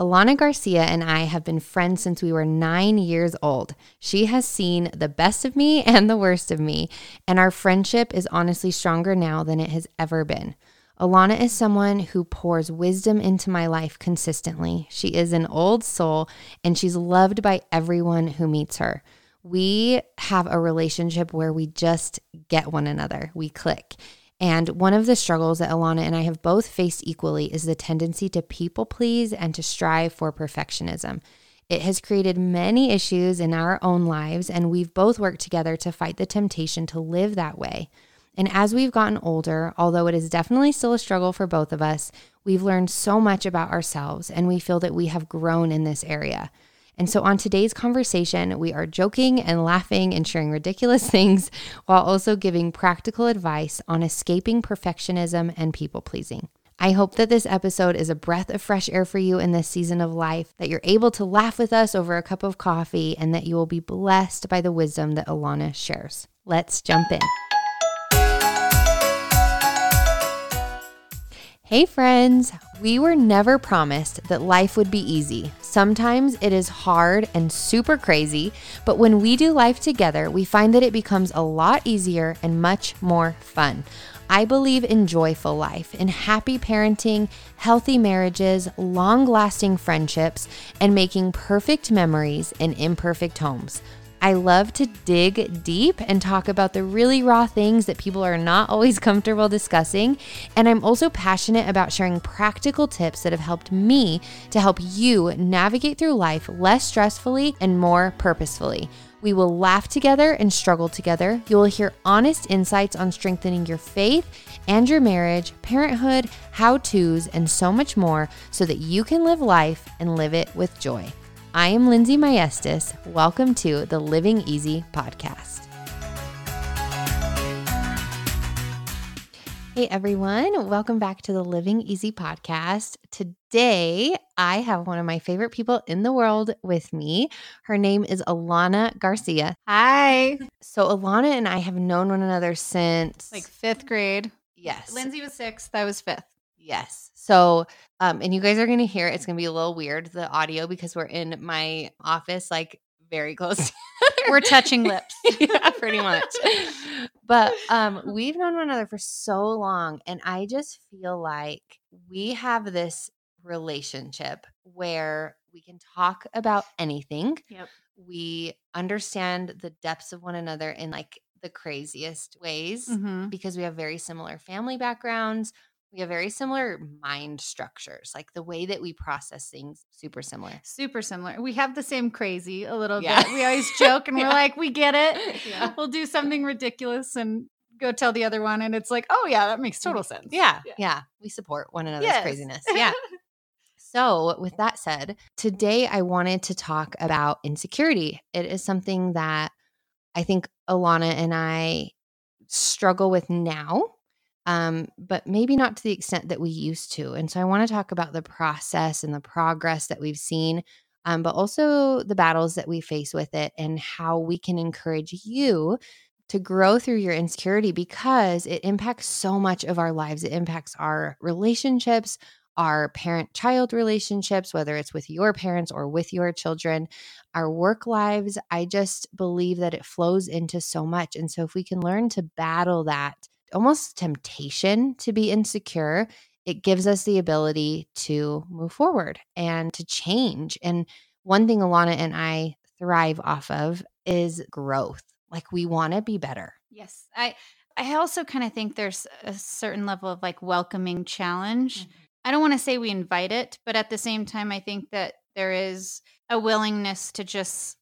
Alanna Garcia and I have been friends since we were nine years old. She has seen the best of me and the worst of me, and our friendship is honestly stronger now than it has ever been. Alanna is someone who pours wisdom into my life consistently. She is an old soul and she's loved by everyone who meets her. We have a relationship where we just get one another, we click. And one of the struggles that Alanna and I have both faced equally is the tendency to people please and to strive for perfectionism. It has created many issues in our own lives, and we've both worked together to fight the temptation to live that way. And as we've gotten older, although it is definitely still a struggle for both of us, we've learned so much about ourselves and we feel that we have grown in this area. And so on today's conversation, we are joking and laughing and sharing ridiculous things while also giving practical advice on escaping perfectionism and people pleasing. I hope that this episode is a breath of fresh air for you in this season of life, that you're able to laugh with us over a cup of coffee, and that you will be blessed by the wisdom that Alanna shares. Let's jump in. Hey, friends! We were never promised that life would be easy. Sometimes it is hard and super crazy, but when we do life together, we find that it becomes a lot easier and much more fun. I believe in joyful life, in happy parenting, healthy marriages, long lasting friendships, and making perfect memories in imperfect homes. I love to dig deep and talk about the really raw things that people are not always comfortable discussing. And I'm also passionate about sharing practical tips that have helped me to help you navigate through life less stressfully and more purposefully. We will laugh together and struggle together. You will hear honest insights on strengthening your faith and your marriage, parenthood, how to's, and so much more so that you can live life and live it with joy. I am Lindsey Maestas. Welcome to the Living Easy podcast. Hey everyone, welcome back to the Living Easy podcast. Today, I have one of my favorite people in the world with me. Her name is Alanna Garcia. Hi. So, Alanna and I have known one another since Like fifth grade. yes, Lindsey was sixth. I was fifth. Yes. So, um, and you guys are going to hear it's going to be a little weird the audio because we're in my office, like very close. We're touching lips. yeah, pretty much. But um, we've known one another for so long, and I just feel like we have this relationship where we can talk about anything. Yep. We understand the depths of one another in like the craziest ways Mm-hmm. because we have very similar family backgrounds. We have very similar mind structures, like the way that we process things, super similar. Super similar. We have the same crazy a little Yeah. bit. We always joke and Yeah. we're like, we get it. Yeah. We'll do something ridiculous and go tell the other one. And it's like, oh, yeah, that makes mm, total sense. Yeah, Yeah. yeah. We support one another's Yes. craziness. Yeah. so, with that said, today I wanted to talk about insecurity. It is something that I think Alanna and I struggle with now, um, but maybe not to the extent that we used to. And so, I want to talk about the process and the progress that we've seen, um, but also the battles that we face with it and how we can encourage you to grow through your insecurity because it impacts so much of our lives. It impacts our relationships, our parent child relationships, whether it's with your parents or with your children, our work lives. I just believe that it flows into so much. And so, if we can learn to battle that almost temptation to be insecure, it gives us the ability to move forward and to change. And one thing Alanna and I thrive off of is growth. Like we want to be better. Yes. I I also kind of think there's a certain level of like welcoming challenge. Mm-hmm. I don't want to say we invite it, but at the same time, I think that there is a willingness to just,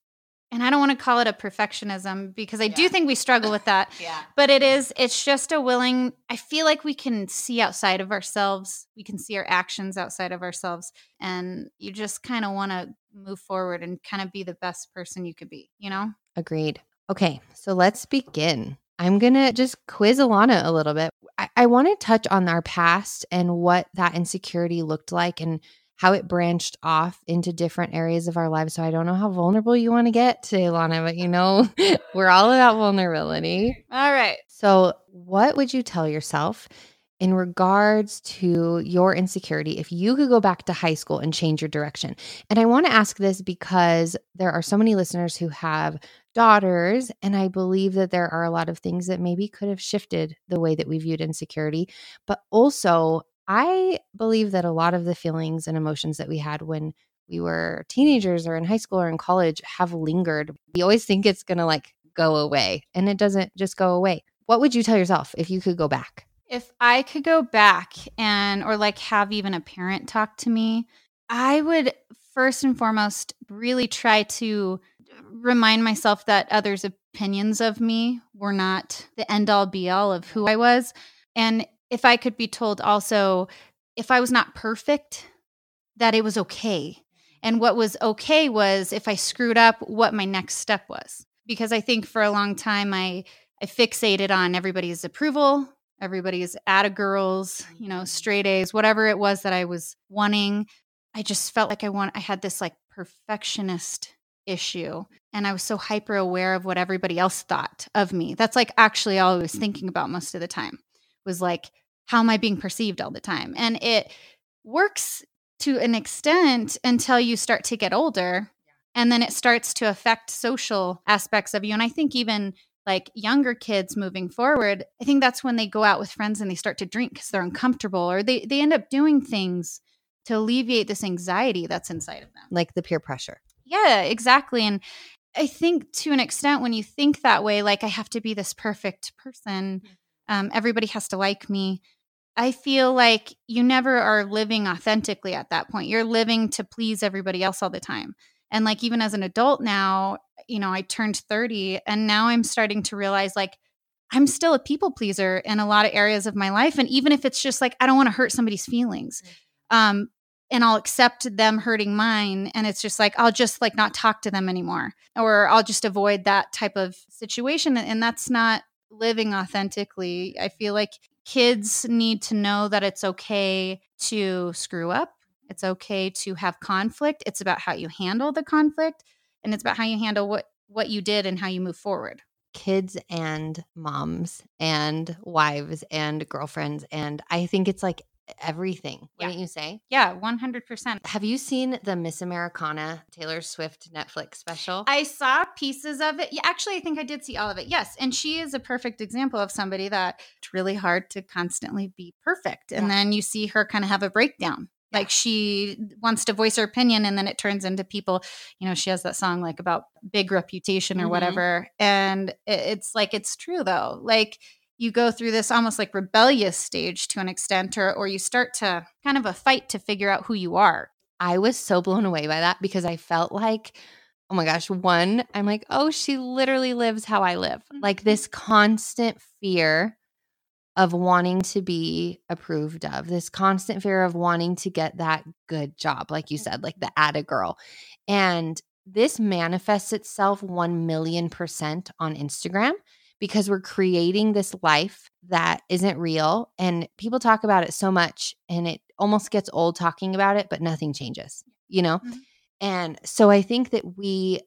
and I don't want to call it a perfectionism because I Yeah. do think we struggle with that. Yeah. But it is, it's just a willing, I feel like we can see outside of ourselves. We can see our actions outside of ourselves. And you just kind of want to move forward and kind of be the best person you could be, you know? Agreed. Okay, so let's begin. I'm going to just quiz Alanna a little bit. I, I want to touch on our past and what that insecurity looked like and how it branched off into different areas of our lives. So I don't know how vulnerable you want to get to, Alanna, but you know, we're all about vulnerability. All right. So, what would you tell yourself in regards to your insecurity, if you could go back to high school and change your direction. And I want to ask this because there are so many listeners who have daughters, and I believe that there are a lot of things that maybe could have shifted the way that we viewed insecurity. But also, I believe that a lot of the feelings and emotions that we had when we were teenagers or in high school or in college have lingered. We always think it's going to like go away, and it doesn't just go away. What would you tell yourself if you could go back? If I could go back and, or like have even a parent talk to me, I would first and foremost really try to remind myself that others' opinions of me were not the end all be all of who I was. And if I could be told also, if I was not perfect, that it was okay. And what was okay was if I screwed up, what my next step was. Because I think for a long time, I, I fixated on everybody's approval, everybody's a girls, you know, straight A's, whatever it was that I was wanting. I just felt like I want I had this like perfectionist issue and I was so hyper aware of what everybody else thought of me. That's like actually all I was thinking about most of the time was like how am I being perceived all the time? And it works to an extent until you start to get older and then it starts to affect social aspects of you and I think even like younger kids moving forward, I think that's when they go out with friends and they start to drink because they're uncomfortable or they, they end up doing things to alleviate this anxiety that's inside of them. Like the peer pressure. Yeah, exactly. And I think to an extent, when you think that way, like I have to be this perfect person, mm-hmm. um, everybody has to like me. I feel like you never are living authentically at that point. You're living to please everybody else all the time. And like even as an adult now, you know, I turned 30 and now I'm starting to realize like I'm still a people pleaser in a lot of areas of my life. And even if it's just like, I don't want to hurt somebody's feelings. Mm-hmm. Um, and I'll accept them hurting mine. And it's just like, I'll just like not talk to them anymore, or I'll just avoid that type of situation. And that's not living authentically. I feel like kids need to know that it's okay to screw up. It's okay to have conflict. It's about how you handle the conflict and it's about how you handle what what you did and how you move forward kids and moms and wives and girlfriends and i think it's like everything wouldn't you say? Yeah 100% have you seen the miss americana taylor swift netflix special? I saw pieces of it. Yeah actually i think i did see all of it yes and she is a perfect example of somebody that it's really hard to constantly be perfect and yeah. then you see her kind of have a breakdown. Like she wants to voice her opinion and then it turns into people you know she has that song like about big reputation or mm-hmm. whatever and it's like it's true though. Like you go through this almost like rebellious stage to an extent or or you start to kind of a fight to figure out who you are i was so blown away by that because i felt like oh my gosh one i'm like oh she literally lives how i live mm-hmm. like this constant fear of wanting to be approved of, this constant fear of wanting to get that good job, like you said, like the atta girl. And this manifests itself 1 million percent on Instagram because we're creating this life that isn't real. And people talk about it so much and it almost gets old talking about it, but nothing changes, you know? Mm-hmm. And so I think that we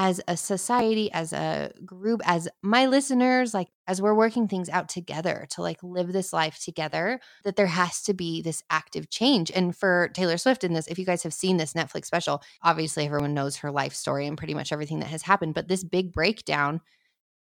as a society, as a group, as my listeners, like as we're working things out together to like live this life together, that there has to be this active change. And for Taylor Swift in this, if you guys have seen this Netflix special, obviously everyone knows her life story and pretty much everything that has happened. But this big breakdown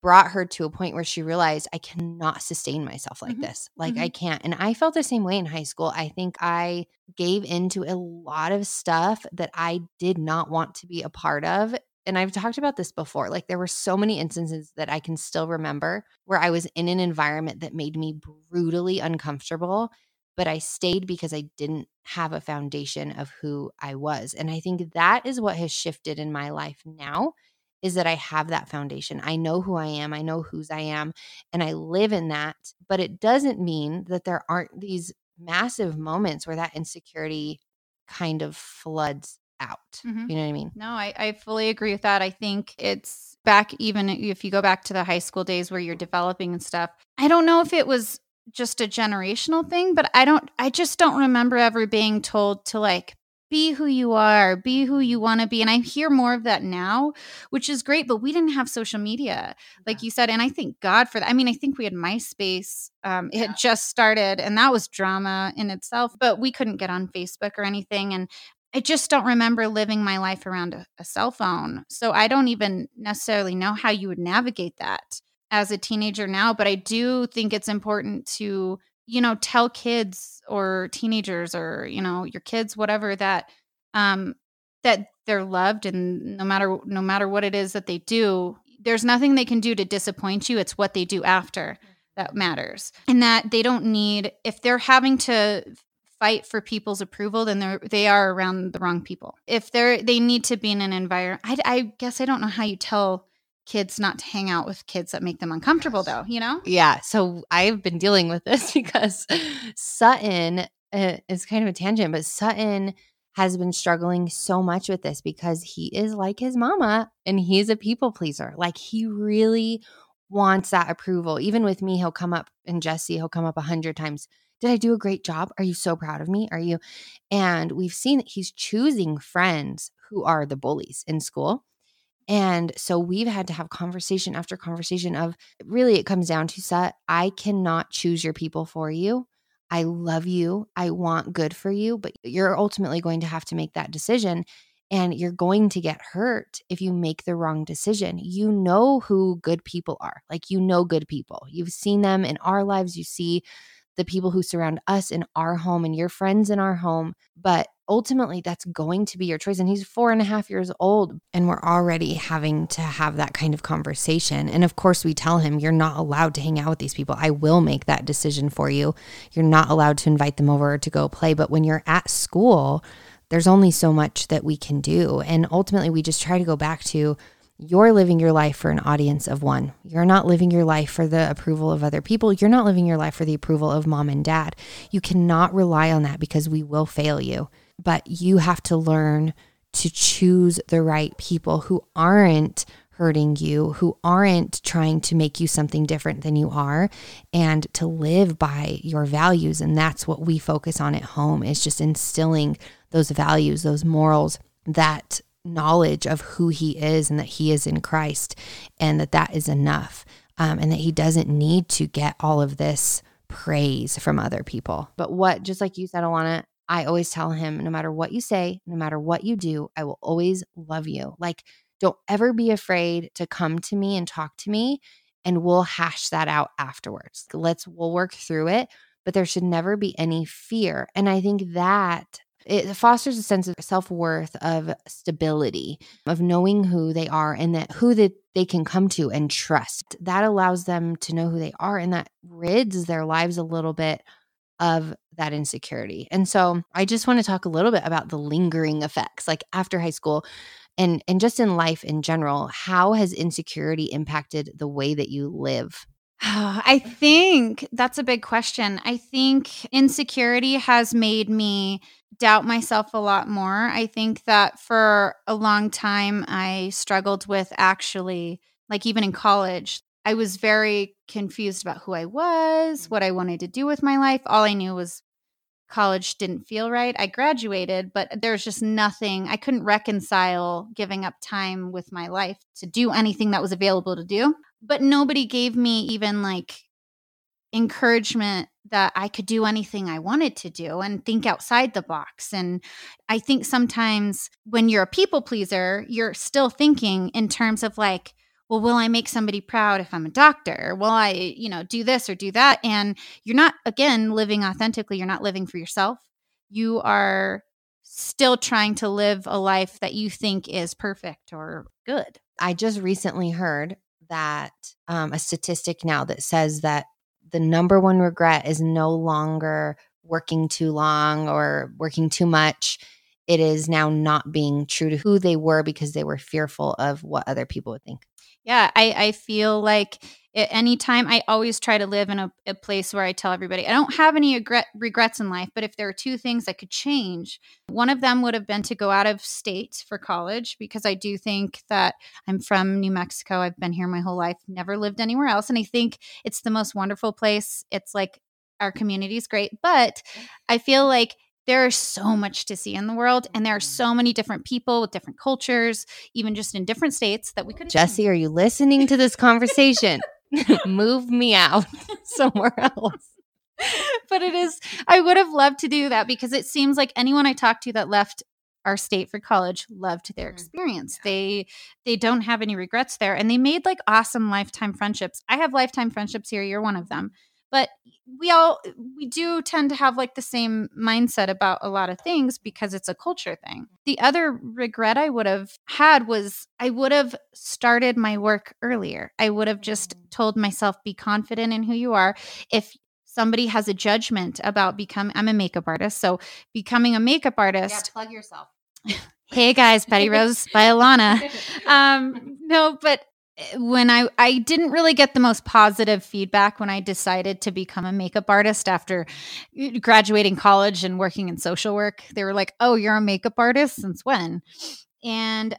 brought her to a point where she realized I cannot sustain myself like mm-hmm. this. Like mm-hmm. I can't. And I felt the same way in high school. I think I gave into a lot of stuff that I did not want to be a part of and I've talked about this before. Like there were so many instances that I can still remember where I was in an environment that made me brutally uncomfortable, but I stayed because I didn't have a foundation of who I was. And I think that is what has shifted in my life now is that I have that foundation. I know who I am, I know whose I am, and I live in that. But it doesn't mean that there aren't these massive moments where that insecurity kind of floods out. Mm-hmm. You know what I mean? No, I, I fully agree with that. I think it's back, even if you go back to the high school days where you're developing and stuff. I don't know if it was just a generational thing, but I don't, I just don't remember ever being told to like be who you are, be who you want to be. And I hear more of that now, which is great, but we didn't have social media, like you said. And I thank God for that. I mean, I think we had MySpace. Um, it yeah. had just started, and that was drama in itself, but we couldn't get on Facebook or anything. And I just don't remember living my life around a, a cell phone. So I don't even necessarily know how you would navigate that as a teenager now, but I do think it's important to you know tell kids or teenagers or you know your kids whatever that um that they're loved and no matter no matter what it is that they do there's nothing they can do to disappoint you it's what they do after that matters. And that they don't need if they're having to fight for people's approval then they're they are around the wrong people. If they're they need to be in an environment I, I guess i don't know how you tell kids not to hang out with kids that make them uncomfortable though you know? Yeah so i've been dealing with this because sutton uh, is kind of a tangent but sutton has been struggling so much with this because he is like his mama and he's a people pleaser. Like he really wants that approval. Even with me he'll come up and jesse he'll come up a hundred times did i do a great job? Are you so proud of me? Are you and we've seen that he's choosing friends who are the bullies in school and so we've had to have conversation after conversation of really it comes down to set I cannot choose your people for you. I love you. I want good for you, but you're ultimately going to have to make that decision and you're going to get hurt if you make the wrong decision. You know who good people are. Like you know good people. You've seen them in our lives. You see the people who surround us in our home and your friends in our home. But ultimately, that's going to be your choice. And he's four and a half years old. And we're already having to have that kind of conversation. And of course, we tell him, you're not allowed to hang out with these people. I will make that decision for you. You're not allowed to invite them over to go play. But when you're at school, there's only so much that we can do. And ultimately, we just try to go back to you're living your life for an audience of one. You're not living your life for the approval of other people. You're not living your life for the approval of mom and dad. You cannot rely on that because we will fail you. But you have to learn to choose the right people who aren't hurting you, who aren't trying to make you something different than you are, and to live by your values. And that's what we focus on at home is just instilling those values, those morals that knowledge of who he is and that he is in Christ and that that is enough um, and that he doesn't need to get all of this praise from other people. But what, just like you said, Alanna, I always tell him no matter what you say, no matter what you do, I will always love you. Like, don't ever be afraid to come to me and talk to me, and we'll hash that out afterwards. Let's, we'll work through it, but there should never be any fear. And I think that it fosters a sense of self-worth of stability of knowing who they are and that who that they can come to and trust that allows them to know who they are and that rids their lives a little bit of that insecurity and so i just want to talk a little bit about the lingering effects like after high school and and just in life in general how has insecurity impacted the way that you live I think that's a big question. I think insecurity has made me doubt myself a lot more. I think that for a long time, I struggled with actually, like, even in college, I was very confused about who I was, mm-hmm. what I wanted to do with my life. All I knew was college didn't feel right. I graduated, but there's just nothing, I couldn't reconcile giving up time with my life to do anything that was available to do. But nobody gave me even like encouragement that I could do anything I wanted to do and think outside the box. And I think sometimes when you're a people pleaser, you're still thinking in terms of like, well, will I make somebody proud if I'm a doctor? Will I, you know, do this or do that? And you're not, again, living authentically. You're not living for yourself. You are still trying to live a life that you think is perfect or good. I just recently heard that um, a statistic now that says that the number one regret is no longer working too long or working too much. It is now not being true to who they were because they were fearful of what other people would think. Yeah, I, I feel like anytime I always try to live in a, a, place where I tell everybody I don't have any regret, regrets in life, but if there are two things I could change, one of them would have been to go out of state for college because I do think that I'm from New Mexico. I've been here my whole life, never lived anywhere else. And I think it's the most wonderful place. It's like our community is great, but I feel like there is so much to see in the world and there are so many different people with different cultures even just in different states that we could Jesse, are you listening to this conversation? Move me out somewhere else. but it is i would have loved to do that because it seems like anyone i talked to that left our state for college loved their Mm, experience. They they don't have any regrets there and they made like awesome lifetime friendships. I have lifetime friendships here you're one of them but we all we do tend to have like the same mindset about a lot of things because it's a culture thing. The other regret i would have had was i would have started my work earlier. I would have just told myself be confident in who you are. If somebody has a judgment about becoming i'm a makeup artist so becoming a makeup artist plug yourself. hey guys betty rose by alanna. Um no but when i i didn't really get the most positive feedback when i decided to become a makeup artist after eh, graduating college and working in social work they were like oh you're a makeup artist since when and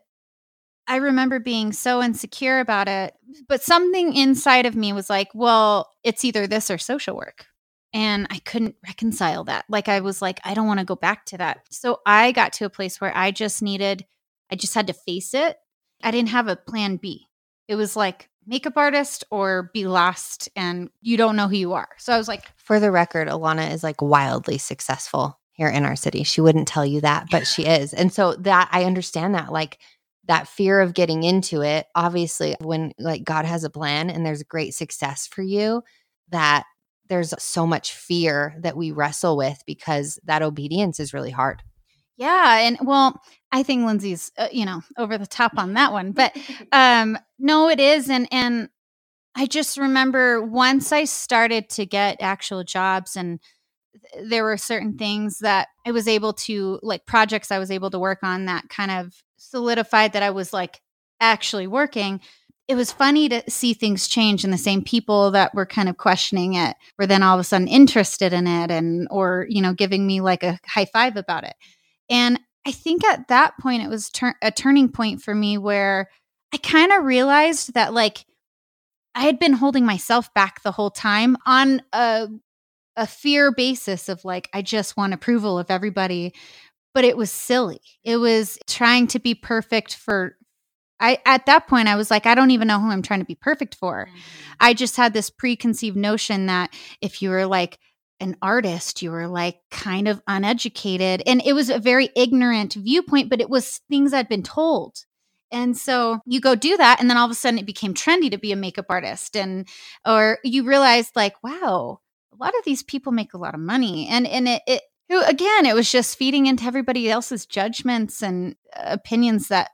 i remember being so insecure about it but something inside of me was like well it's either this or social work and I couldn't reconcile that. Like I was like, I don't want to go back to that. So I got to a place where I just needed, I just had to face it. I didn't have a plan B. It was like makeup artist or be lost and you don't know who you are. So I was like, For the record, Alanna is like wildly successful here in our city. She wouldn't tell you that, but she is. And so that I understand that like that fear of getting into it, obviously when like God has a plan and there's great success for you, that there's so much fear that we wrestle with because that obedience is really hard. Yeah. And well, I think Lindsey's, uh, you know, over the top on that one. But um no it is and and i just remember once i started to get actual jobs and there were certain things that i was able to like projects i was able to work on that kind of solidified that i was like actually working it was funny to see things change and the same people that were kind of questioning it were then all of a sudden interested in it and or you know giving me like a high five about it and i think at that point it was tur- a turning point for me where I kind of realized that like I had been holding myself back the whole time on a a fear basis of like I just want approval of everybody but it was silly. It was trying to be perfect for I at that point I was like I don't even know who I'm trying to be perfect for. Mm-hmm. I just had this preconceived notion that if you were like an artist, you were like kind of uneducated. And it was a very ignorant viewpoint, but it was things I'd been told. And so you go do that, and then all of a sudden it became trendy to be a makeup artist. And or you realized like, wow, a lot of these people make a lot of money. And and it, it again, it was just feeding into everybody else's judgments and opinions that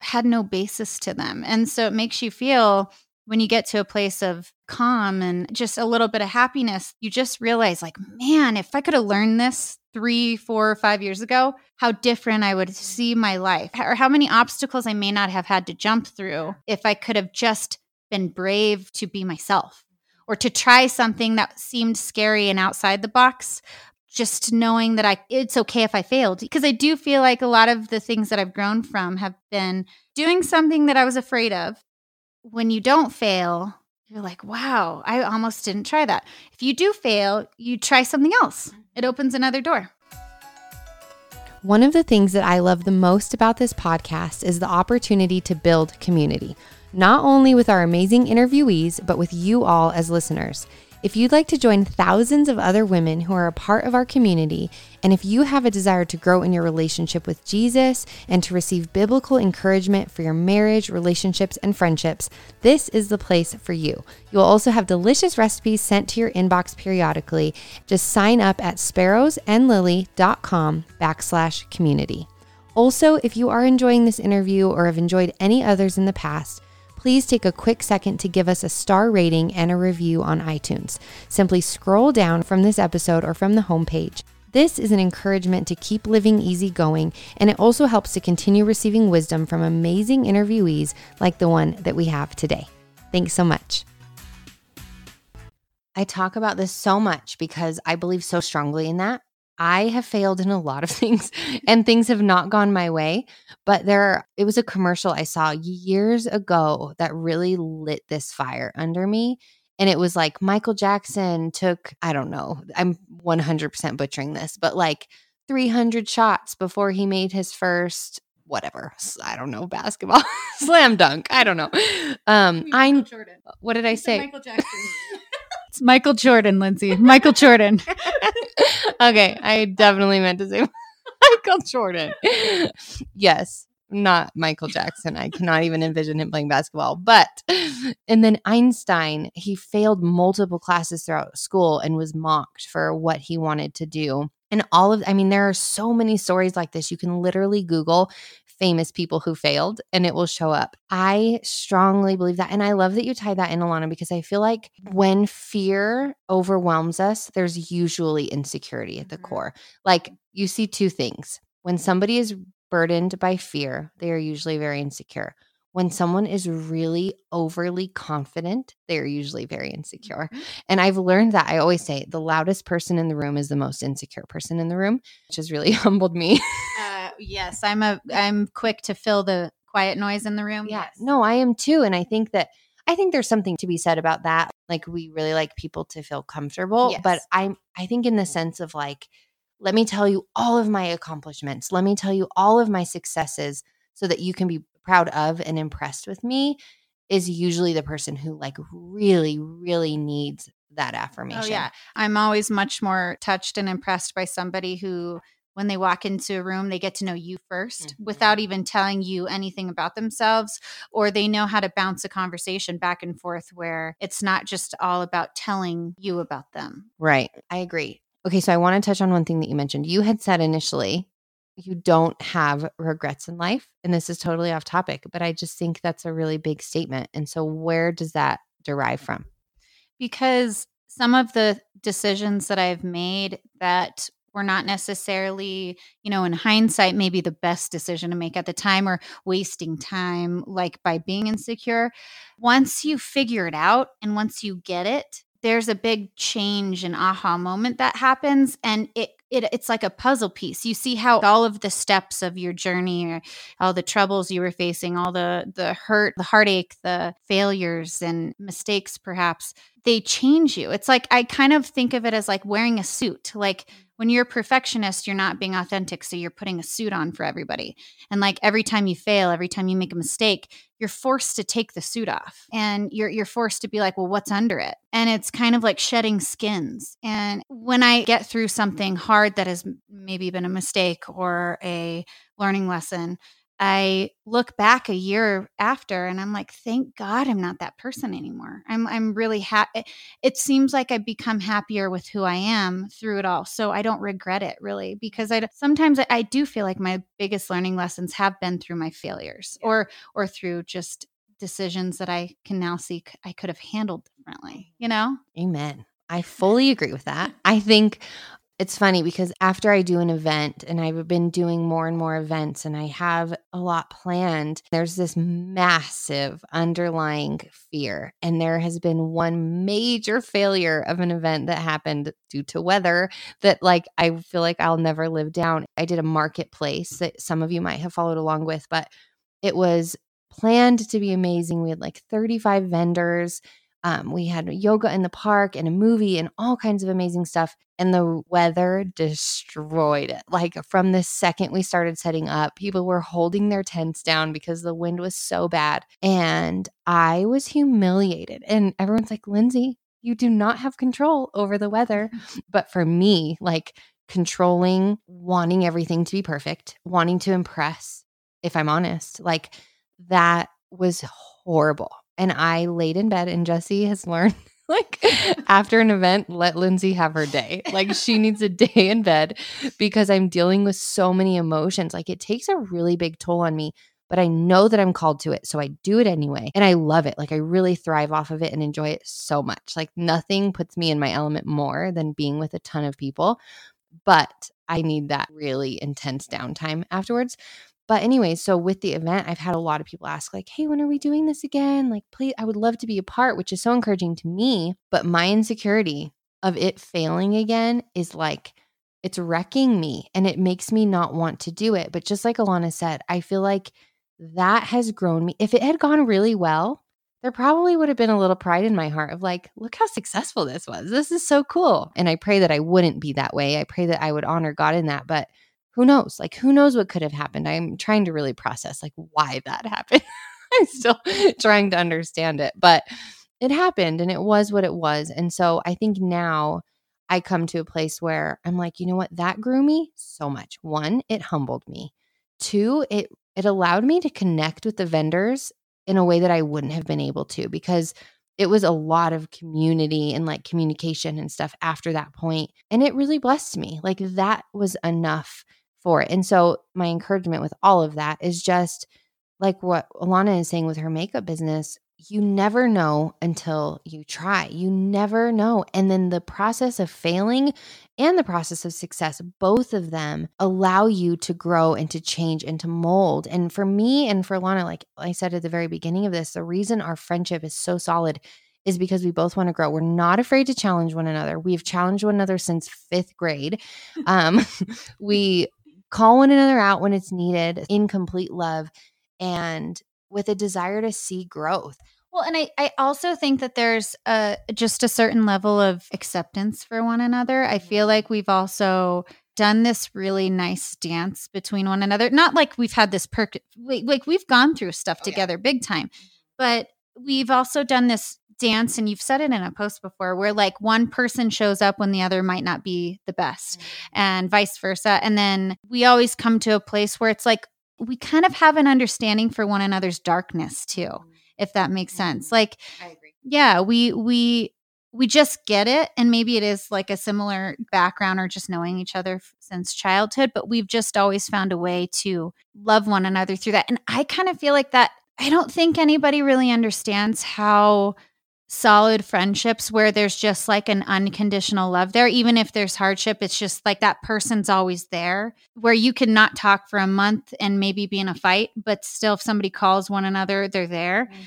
had no basis to them. And so it makes you feel when you get to a place of calm and just a little bit of happiness, you just realize, like, man, if I could have learned this three, four, or five years ago, how different I would mm-hmm. see my life, or how many obstacles I may not have had to jump through if I could have just been brave to be myself or to try something that seemed scary and outside the box. Just knowing that I it's okay if I failed because I do feel like a lot of the things that I've grown from have been doing something that I was afraid of when you don't fail, you're like, wow, I almost didn't try that. If you do fail, you try something else, it mm-hmm. opens another door. One of the things that I love the most about this podcast is the opportunity to build community, not only with our amazing interviewees, but with you all as listeners. If you'd like to join thousands of other women who are a part of our community, and if you have a desire to grow in your relationship with Jesus and to receive biblical encouragement for your marriage, relationships, and friendships, this is the place for you. You will also have delicious recipes sent to your inbox periodically. Just sign up at sparrowsandlily.com backslash community. Also, if you are enjoying this interview or have enjoyed any others in the past, please take a quick second to give us a star rating and a review on iTunes. Simply scroll down from this episode or from the homepage. This is an encouragement to keep living easy going, and it also helps to continue receiving wisdom from amazing interviewees like the one that we have today. Thanks so much. I talk about this so much because I believe so strongly in that. I have failed in a lot of things and things have not gone my way, but there it was a commercial I saw years ago that really lit this fire under me and it was like Michael Jackson took I don't know, I'm 100% butchering this, but like 300 shots before he made his first whatever. I don't know, basketball slam dunk. I don't know. Um I Jordan. what did I say? Michael Jackson. it's Michael Jordan, Lindsey. Michael Jordan. okay, I definitely meant to say Michael Jordan. Yes, not Michael Jackson. I cannot even envision him playing basketball. But, and then Einstein, he failed multiple classes throughout school and was mocked for what he wanted to do. And all of, I mean, there are so many stories like this. You can literally Google famous people who failed and it will show up. I strongly believe that. And I love that you tie that in, Alanna, because I feel like when fear overwhelms us, there's usually insecurity at the Mhm. core. Like you see two things. When somebody is burdened by fear, they are usually very insecure. When someone is really overly confident, they are usually very insecure. Mhm. And I've learned that I always say the loudest person in the room is the most insecure person in the room, which has really humbled me. Uh, yes, I'm a. I'm quick to fill the quiet noise in the room. Yeah. Yes. No, I am too. And I think that I think there's something to be said about that. Like we really like people to feel comfortable. But I'm I think in the sense of like, let me tell you all of my accomplishments. Let me tell you all of my successes so that you can be proud of and impressed with me is usually the person who like really, really needs that affirmation. Oh yeah, I'm always much more touched and impressed by somebody who, when they walk into a room, they get to know you 1st Mhm. without even telling you anything about themselves, or they know how to bounce a conversation back and forth where it's not just all about telling you about them. Right. I agree. Okay, so I want to touch on one thing that you mentioned. You had said initially you don't have regrets in life, and this is totally off topic, but I just think that's a really big statement. And so where does that derive from? because some of the decisions that I've made that were not necessarily, you know, in hindsight, maybe the best decision to make at the time or wasting time, like by being insecure. Once you figure it out and once you get it, there's a big change and aha moment that happens and it, it it's like a puzzle piece. You see how all of the steps of your journey or all the troubles you were facing all the the hurt the heartache the failures and mistakes perhaps they change you. It's like i kind of think of it as like wearing a suit. Like when you're a perfectionist you're not being authentic so you're putting a suit on for everybody. And like every time you fail every time you make a mistake you're forced to take the suit off. And you're you're forced to be like well what's under it? And it's kind of like shedding skins. And when i get through something hard that has maybe been a mistake or a learning lesson i look back a year after and i'm like thank god i'm not that person anymore i'm i'm really happy it seems like i've become happier with who i am through it all so i don't regret it really because I sometimes I, I do feel like my biggest learning lessons have been through my failures or or through just decisions that I can now see I could have handled differently, you know? Amen. I fully agree with that. I think it's funny because after I do an event and I've been doing more and more events and I have a lot planned, there's this massive underlying fear. And there has been one major failure of an event that happened due to weather that, like, I feel like I'll never live down. I did a marketplace that some of you might have followed along with, but it was planned to be amazing. We had like 35 vendors. Um, we had yoga in the park and a movie and all kinds of amazing stuff. And the weather destroyed it. Like from the second we started setting up, people were holding their tents down because the wind was so bad. And I was humiliated. And everyone's like, Lindsey, you do not have control over the weather. But for me, like controlling, wanting everything to be perfect, wanting to impress, if I'm honest, like that was horrible. And I laid in bed, and Jesse has learned like after an event, let Lindsey have her day. Like she needs a day in bed because I'm dealing with so many emotions. Like it takes a really big toll on me, but I know that I'm called to it. So I do it anyway. And I love it. Like I really thrive off of it and enjoy it so much. Like nothing puts me in my element more than being with a ton of people. But I need that really intense downtime afterwards. But anyway, so with the event, I've had a lot of people ask, like, hey, when are we doing this again? Like, please, I would love to be a part, which is so encouraging to me. But my insecurity of it failing again is like, it's wrecking me and it makes me not want to do it. But just like Alanna said, I feel like that has grown me. If it had gone really well, there probably would have been a little pride in my heart of like, look how successful this was. This is so cool. And I pray that I wouldn't be that way. I pray that I would honor God in that. But who knows? Like, who knows what could have happened? I'm trying to really process like why that happened. I'm still trying to understand it, but it happened and it was what it was. And so I think now I come to a place where I'm like, you know what? That grew me so much. One, it humbled me. Two, it it allowed me to connect with the vendors in a way that I wouldn't have been able to because it was a lot of community and like communication and stuff after that point. and it really blessed me. Like that was enough for it. And so my encouragement with all of that is just like what Alanna is saying with her makeup business, you never know until you try. You never know. And then the process of failing and the process of success, both of them allow you to grow and to change and to mold. And for me and for Lana, like I said at the very beginning of this, the reason our friendship is so solid is because we both want to grow. We're not afraid to challenge one another. We've challenged one another since fifth grade. Um, we call one another out when it's needed in complete love and with a desire to see growth. Well, and I, I also think that there's a, just a certain level of acceptance for one another. I feel mm-hmm. like we've also done this really nice dance between one another. Not like we've had this perk, like we've gone through stuff oh, together yeah. big time, mm-hmm. but we've also done this dance and you've said it in a post before where like one person shows up when the other might not be the best mm-hmm. and vice versa and then we always come to a place where it's like we kind of have an understanding for one another's darkness too mm-hmm. if that makes sense mm-hmm. like yeah we we we just get it and maybe it is like a similar background or just knowing each other since childhood but we've just always found a way to love one another through that and i kind of feel like that i don't think anybody really understands how solid friendships where there's just like an unconditional love there even if there's hardship it's just like that person's always there where you can not talk for a month and maybe be in a fight but still if somebody calls one another they're there mm-hmm.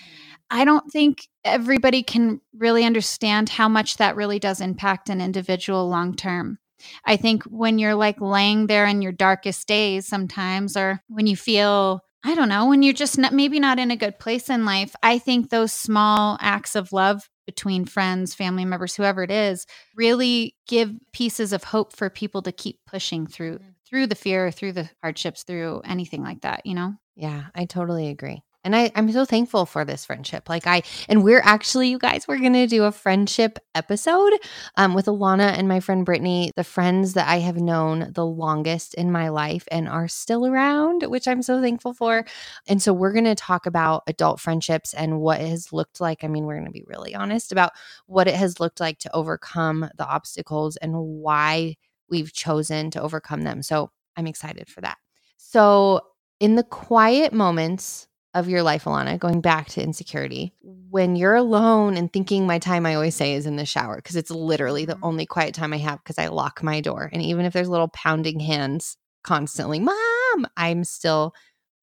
i don't think everybody can really understand how much that really does impact an individual long term i think when you're like laying there in your darkest days sometimes or when you feel I don't know, when you're just not, maybe not in a good place in life, I think those small acts of love between friends, family members, whoever it is, really give pieces of hope for people to keep pushing through mm. through the fear, through the hardships, through anything like that, you know? Yeah, I totally agree. And I, I'm so thankful for this friendship. Like I, and we're actually, you guys, we're gonna do a friendship episode um, with Alanna and my friend Brittany, the friends that I have known the longest in my life and are still around, which I'm so thankful for. And so we're gonna talk about adult friendships and what it has looked like. I mean, we're gonna be really honest about what it has looked like to overcome the obstacles and why we've chosen to overcome them. So I'm excited for that. So in the quiet moments of your life, Alanna, going back to insecurity, when you're alone and thinking my time, I always say is in the shower because it's literally the mm-hmm. only quiet time I have because I lock my door. And even if there's little pounding hands constantly, mom, I'm still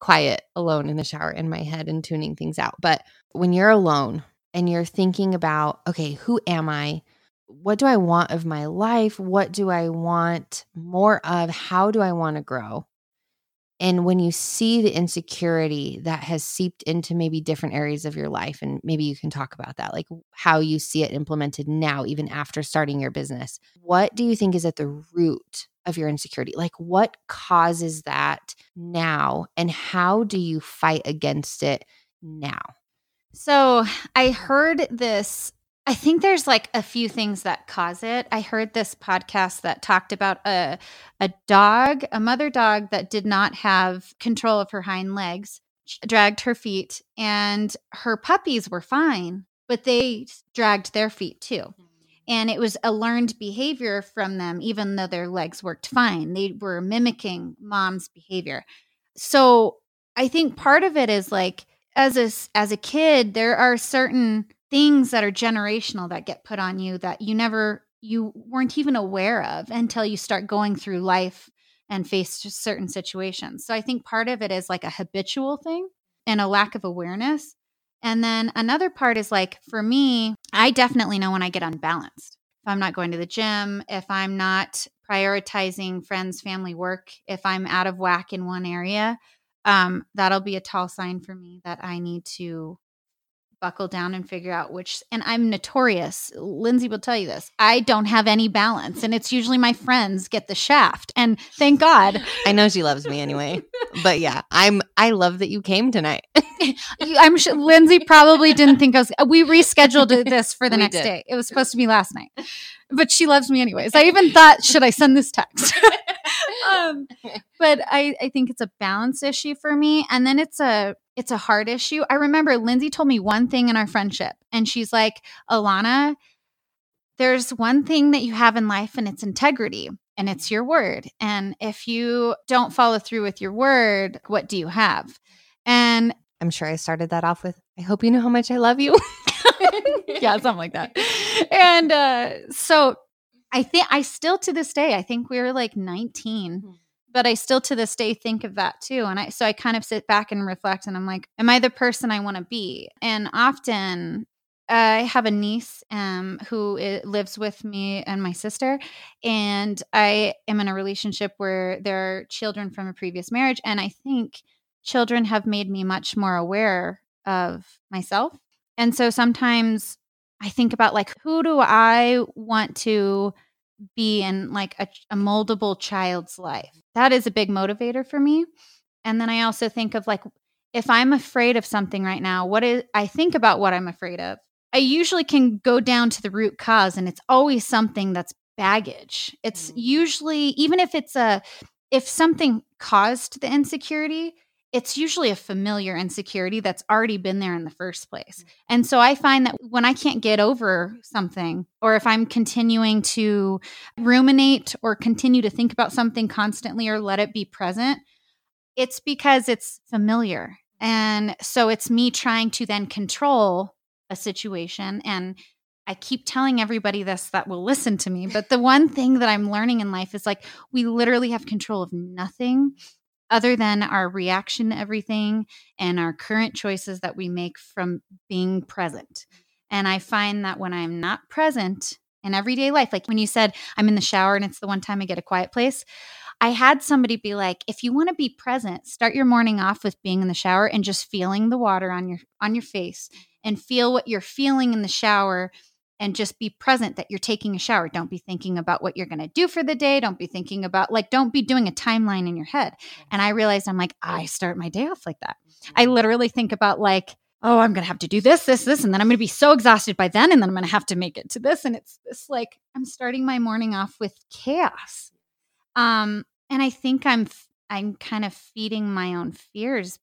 quiet alone in the shower in my head and tuning things out. But when you're alone and you're thinking about, okay, who am I? What do I want of my life? What do I want more of? How do I want to grow? And when you see the insecurity that has seeped into maybe different areas of your life, and maybe you can talk about that, like how you see it implemented now, even after starting your business, what do you think is at the root of your insecurity? Like, what causes that now? And how do you fight against it now? So I heard this I think there's like a few things that cause it. I heard this podcast that talked about a a dog, a mother dog that did not have control of her hind legs, dragged her feet, and her puppies were fine, but they dragged their feet too. Mm-hmm. And it was a learned behavior from them, even though their legs worked fine. They were mimicking mom's behavior. So I think part of it is like as a as a kid, there are certain things that are generational that get put on you that you never you weren't even aware of until you start going through life and face certain situations. So I think part of it is like a habitual thing and a lack of awareness. And then another part is like for me, I definitely know when I get unbalanced. If I'm not going to the gym, if I'm not prioritizing friends, family, work, if I'm out of whack in one area, um, that'll be a tall sign for me that I need to buckle down and figure out which and I'm notorious. Lindsey will tell you this. I don't have any balance and it's usually my friends get the shaft. And thank God. I know she loves me anyway. but yeah, I'm I love that you came tonight. I'm sure Lindsey probably didn't think I was we rescheduled this for the We next did. day. It was supposed to be last night. But she loves me anyways. I even thought, should I send this text? Um, but I, I think it's a balance issue for me. And then it's a it's a hard issue. I remember Lindsey told me one thing in our friendship, and she's like, Alanna, there's one thing that you have in life, and it's integrity, and it's your word. And if you don't follow through with your word, what do you have? And I'm sure I started that off with I hope you know how much I love you. yeah, something like that. And uh, so I think I still to this day, I think we were like 19, Mhm. but I still to this day think of that too. And I so I kind of sit back and reflect, and I'm like, am I the person I want to be? And often. I have a niece um, who lives with me and my sister, and I am in a relationship where there are children from a previous marriage. And I think children have made me much more aware of myself. And so sometimes I think about like who do I want to be in like a, a moldable child's life? That is a big motivator for me. And then I also think of like if I'm afraid of something right now, what is I think about what I'm afraid of. I usually can go down to the root cause and it's always something that's baggage. It's Mm. usually even if it's a if something caused the insecurity, it's usually a familiar insecurity that's already been there in the first place. Mm. And so I find that when I can't get over something, or if I'm continuing to ruminate or continue to think about something constantly or let it be present, it's because it's familiar. And so it's me trying to then control a situation. And I keep telling everybody this that will listen to me. But the one thing that I'm learning in life is like we literally have control of nothing other than our reaction to everything and our current choices that we make from being present. And I find that when I'm not present in everyday life, like when you said I'm in the shower and it's the one time I get a quiet place, I had somebody be like, if you want to be present, start your morning off with being in the shower and just feeling the water on your on your face and feel what you're feeling in the shower and just be present that you're taking a shower. Don't be thinking about what you're going to do for the day. Don't be thinking about like don't be doing a timeline in your head. And I realized I'm like I start my day off like that. I literally think about like oh, I'm going to have to do this, this, this, and then I'm going to be so exhausted by then, and then I'm going to have to make it to this, and it's this like I'm starting my morning off with chaos. Um, and I think I'm I'm kind of feeding my own fears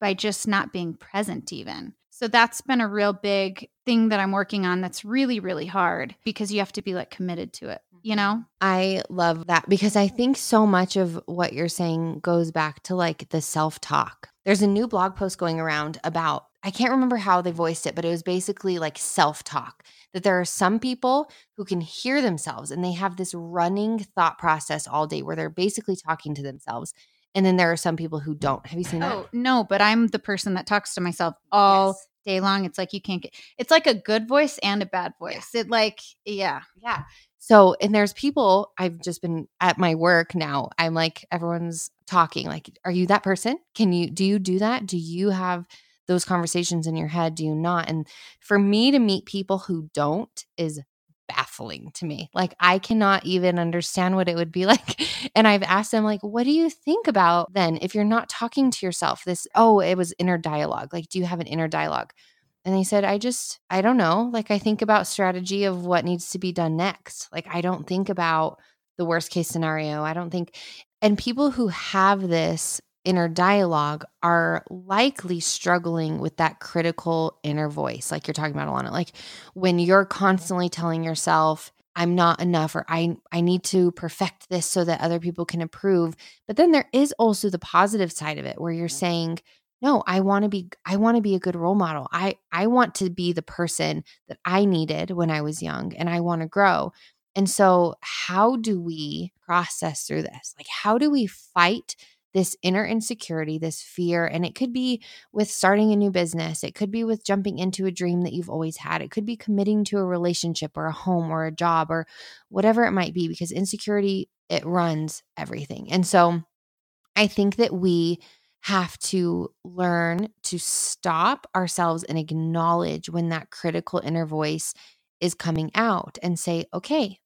by just not being present even. So that's been a real big thing that I'm working on that's really really hard because you have to be like committed to it, you mm-hmm. know? I love that because I think so much of what you're saying goes back to like the self talk. There's a new blog post going around about, I can't remember how they voiced it, but it was basically like self talk. That there are some people who can hear themselves and they have this running thought process all day where they're basically talking to themselves. And then there are some people who don't. Have you seen that? Oh, no, but I'm the person that talks to myself all Yes. day long. It's like you can't get it's like a good voice and a bad voice. It like yeah. Yeah. So, and there's people I've just been at my work now. I'm like, everyone's talking. Like, are you that person? Can you, do you do that? Do you have those conversations in your head? Do you not? And for me to meet people who don't is baffling to me. Like, I cannot even understand what it would be like. And I've asked them, like, what do you think about then if you're not talking to yourself? This, oh, it was inner dialogue. Like, do you have an inner dialogue? And they said, I just, I don't know. Like, I think about strategy of what needs to be done next. Like, I don't think about the worst case scenario. I don't think, and people who have this inner dialogue are likely struggling with that critical inner voice, like you're talking about, Alanna. Like, when you're constantly telling yourself, I'm not enough, or I, I need to perfect this so that other people can approve. But then there is also the positive side of it where you're mm-hmm. saying, no i want to be i want to be a good role model i i want to be the person that i needed when i was young and i want to grow and so how do we process through this like how do we fight this inner insecurity this fear and it could be with starting a new business it could be with jumping into a dream that you've always had it could be committing to a relationship or a home or a job or whatever it might be because insecurity it runs everything and so i think that we have to learn to stop ourselves and acknowledge when that critical inner voice is coming out and say, okay,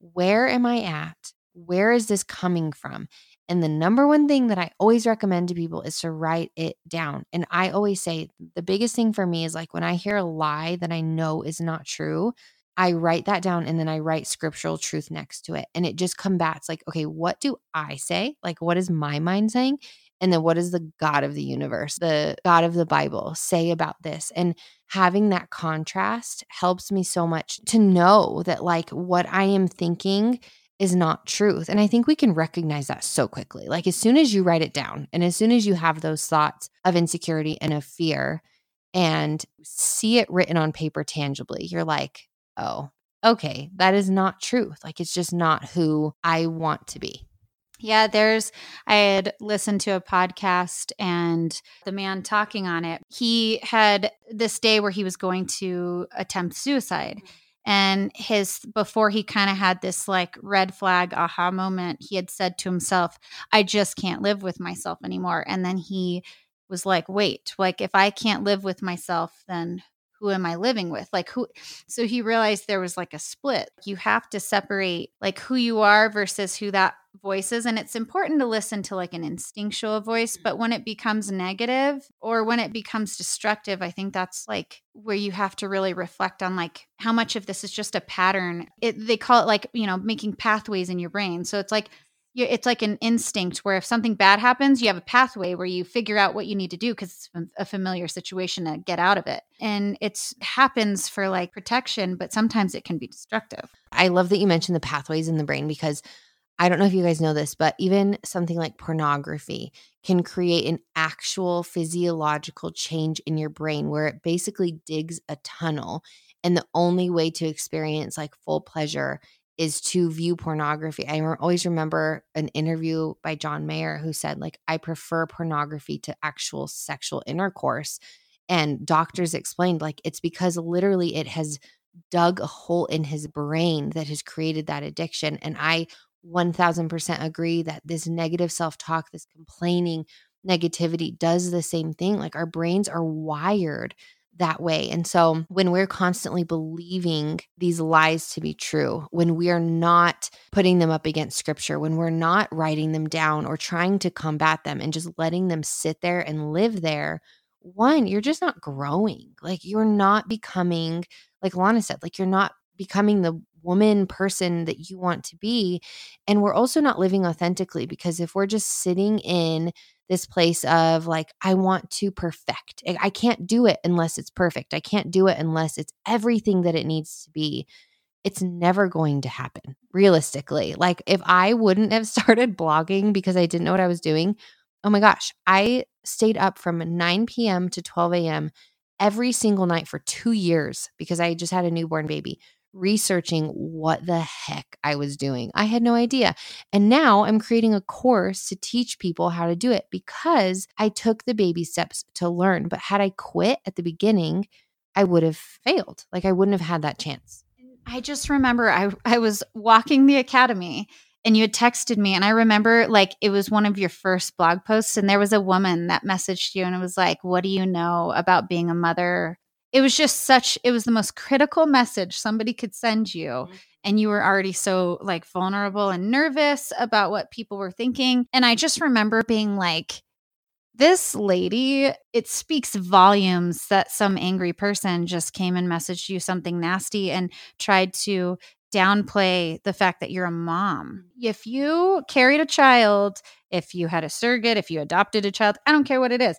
where am I at? Where is this coming from? And the number one thing that I always recommend to people is to write it down. And I always say the biggest thing for me is like when I hear a lie that I know is not true, I write that down and then I write scriptural truth next to it. And it just combats like, okay, what do I say? Like, what is my mind saying? And then what does the God of the universe, the God of the Bible say about this? And having that contrast helps me so much to know that like what I am thinking is not truth. And I think we can recognize that so quickly. Like as soon as you write it down and as soon as you have those thoughts of insecurity and of fear and see it written on paper tangibly, you're like, oh, okay, that is not truth. Like it's just not who I want to be. Yeah, there's, I had listened to a podcast and the man talking on it, he had this day where he was going to attempt suicide. Mm-hmm and his before he kind of had this like red flag aha moment he had said to himself i just can't live with myself anymore and then he was like wait like if i can't live with myself then who am I living with? Like who so he realized there was like a split. You have to separate like who you are versus who that voice is and it's important to listen to like an instinctual voice, but when it becomes negative or when it becomes destructive, I think that's like where you have to really reflect on like how much of this is just a pattern. It they call it like, you know, making pathways in your brain. So it's like it's like an instinct where if something bad happens, you have a pathway where you figure out what you need to do because it's a familiar situation to get out of it. And it happens for like protection, but sometimes it can be destructive. I love that you mentioned the pathways in the brain because I don't know if you guys know this, but even something like pornography can create an actual physiological change in your brain where it basically digs a tunnel. And the only way to experience like full pleasure is to view pornography. I always remember an interview by John Mayer who said, like, I prefer pornography to actual sexual intercourse. And doctors explained, like, it's because literally it has dug a hole in his brain that has created that addiction. And I 1000% agree that this negative self talk, this complaining negativity does the same thing. Like, our brains are wired that way. And so when we're constantly believing these lies to be true, when we are not putting them up against scripture, when we're not writing them down or trying to combat them and just letting them sit there and live there, one, you're just not growing. Like you're not becoming, like Lana said, like you're not becoming the woman person that you want to be. And we're also not living authentically because if we're just sitting in this place of like, I want to perfect. I can't do it unless it's perfect. I can't do it unless it's everything that it needs to be. It's never going to happen realistically. Like, if I wouldn't have started blogging because I didn't know what I was doing, oh my gosh, I stayed up from 9 p.m. to 12 a.m. every single night for two years because I just had a newborn baby researching what the heck I was doing. I had no idea. And now I'm creating a course to teach people how to do it because I took the baby steps to learn. But had I quit at the beginning, I would have failed. Like I wouldn't have had that chance. I just remember I I was walking the academy and you had texted me and I remember like it was one of your first blog posts and there was a woman that messaged you and it was like what do you know about being a mother it was just such it was the most critical message somebody could send you mm-hmm. and you were already so like vulnerable and nervous about what people were thinking and i just remember being like this lady it speaks volumes that some angry person just came and messaged you something nasty and tried to downplay the fact that you're a mom. Mm-hmm. If you carried a child, if you had a surrogate, if you adopted a child, I don't care what it is.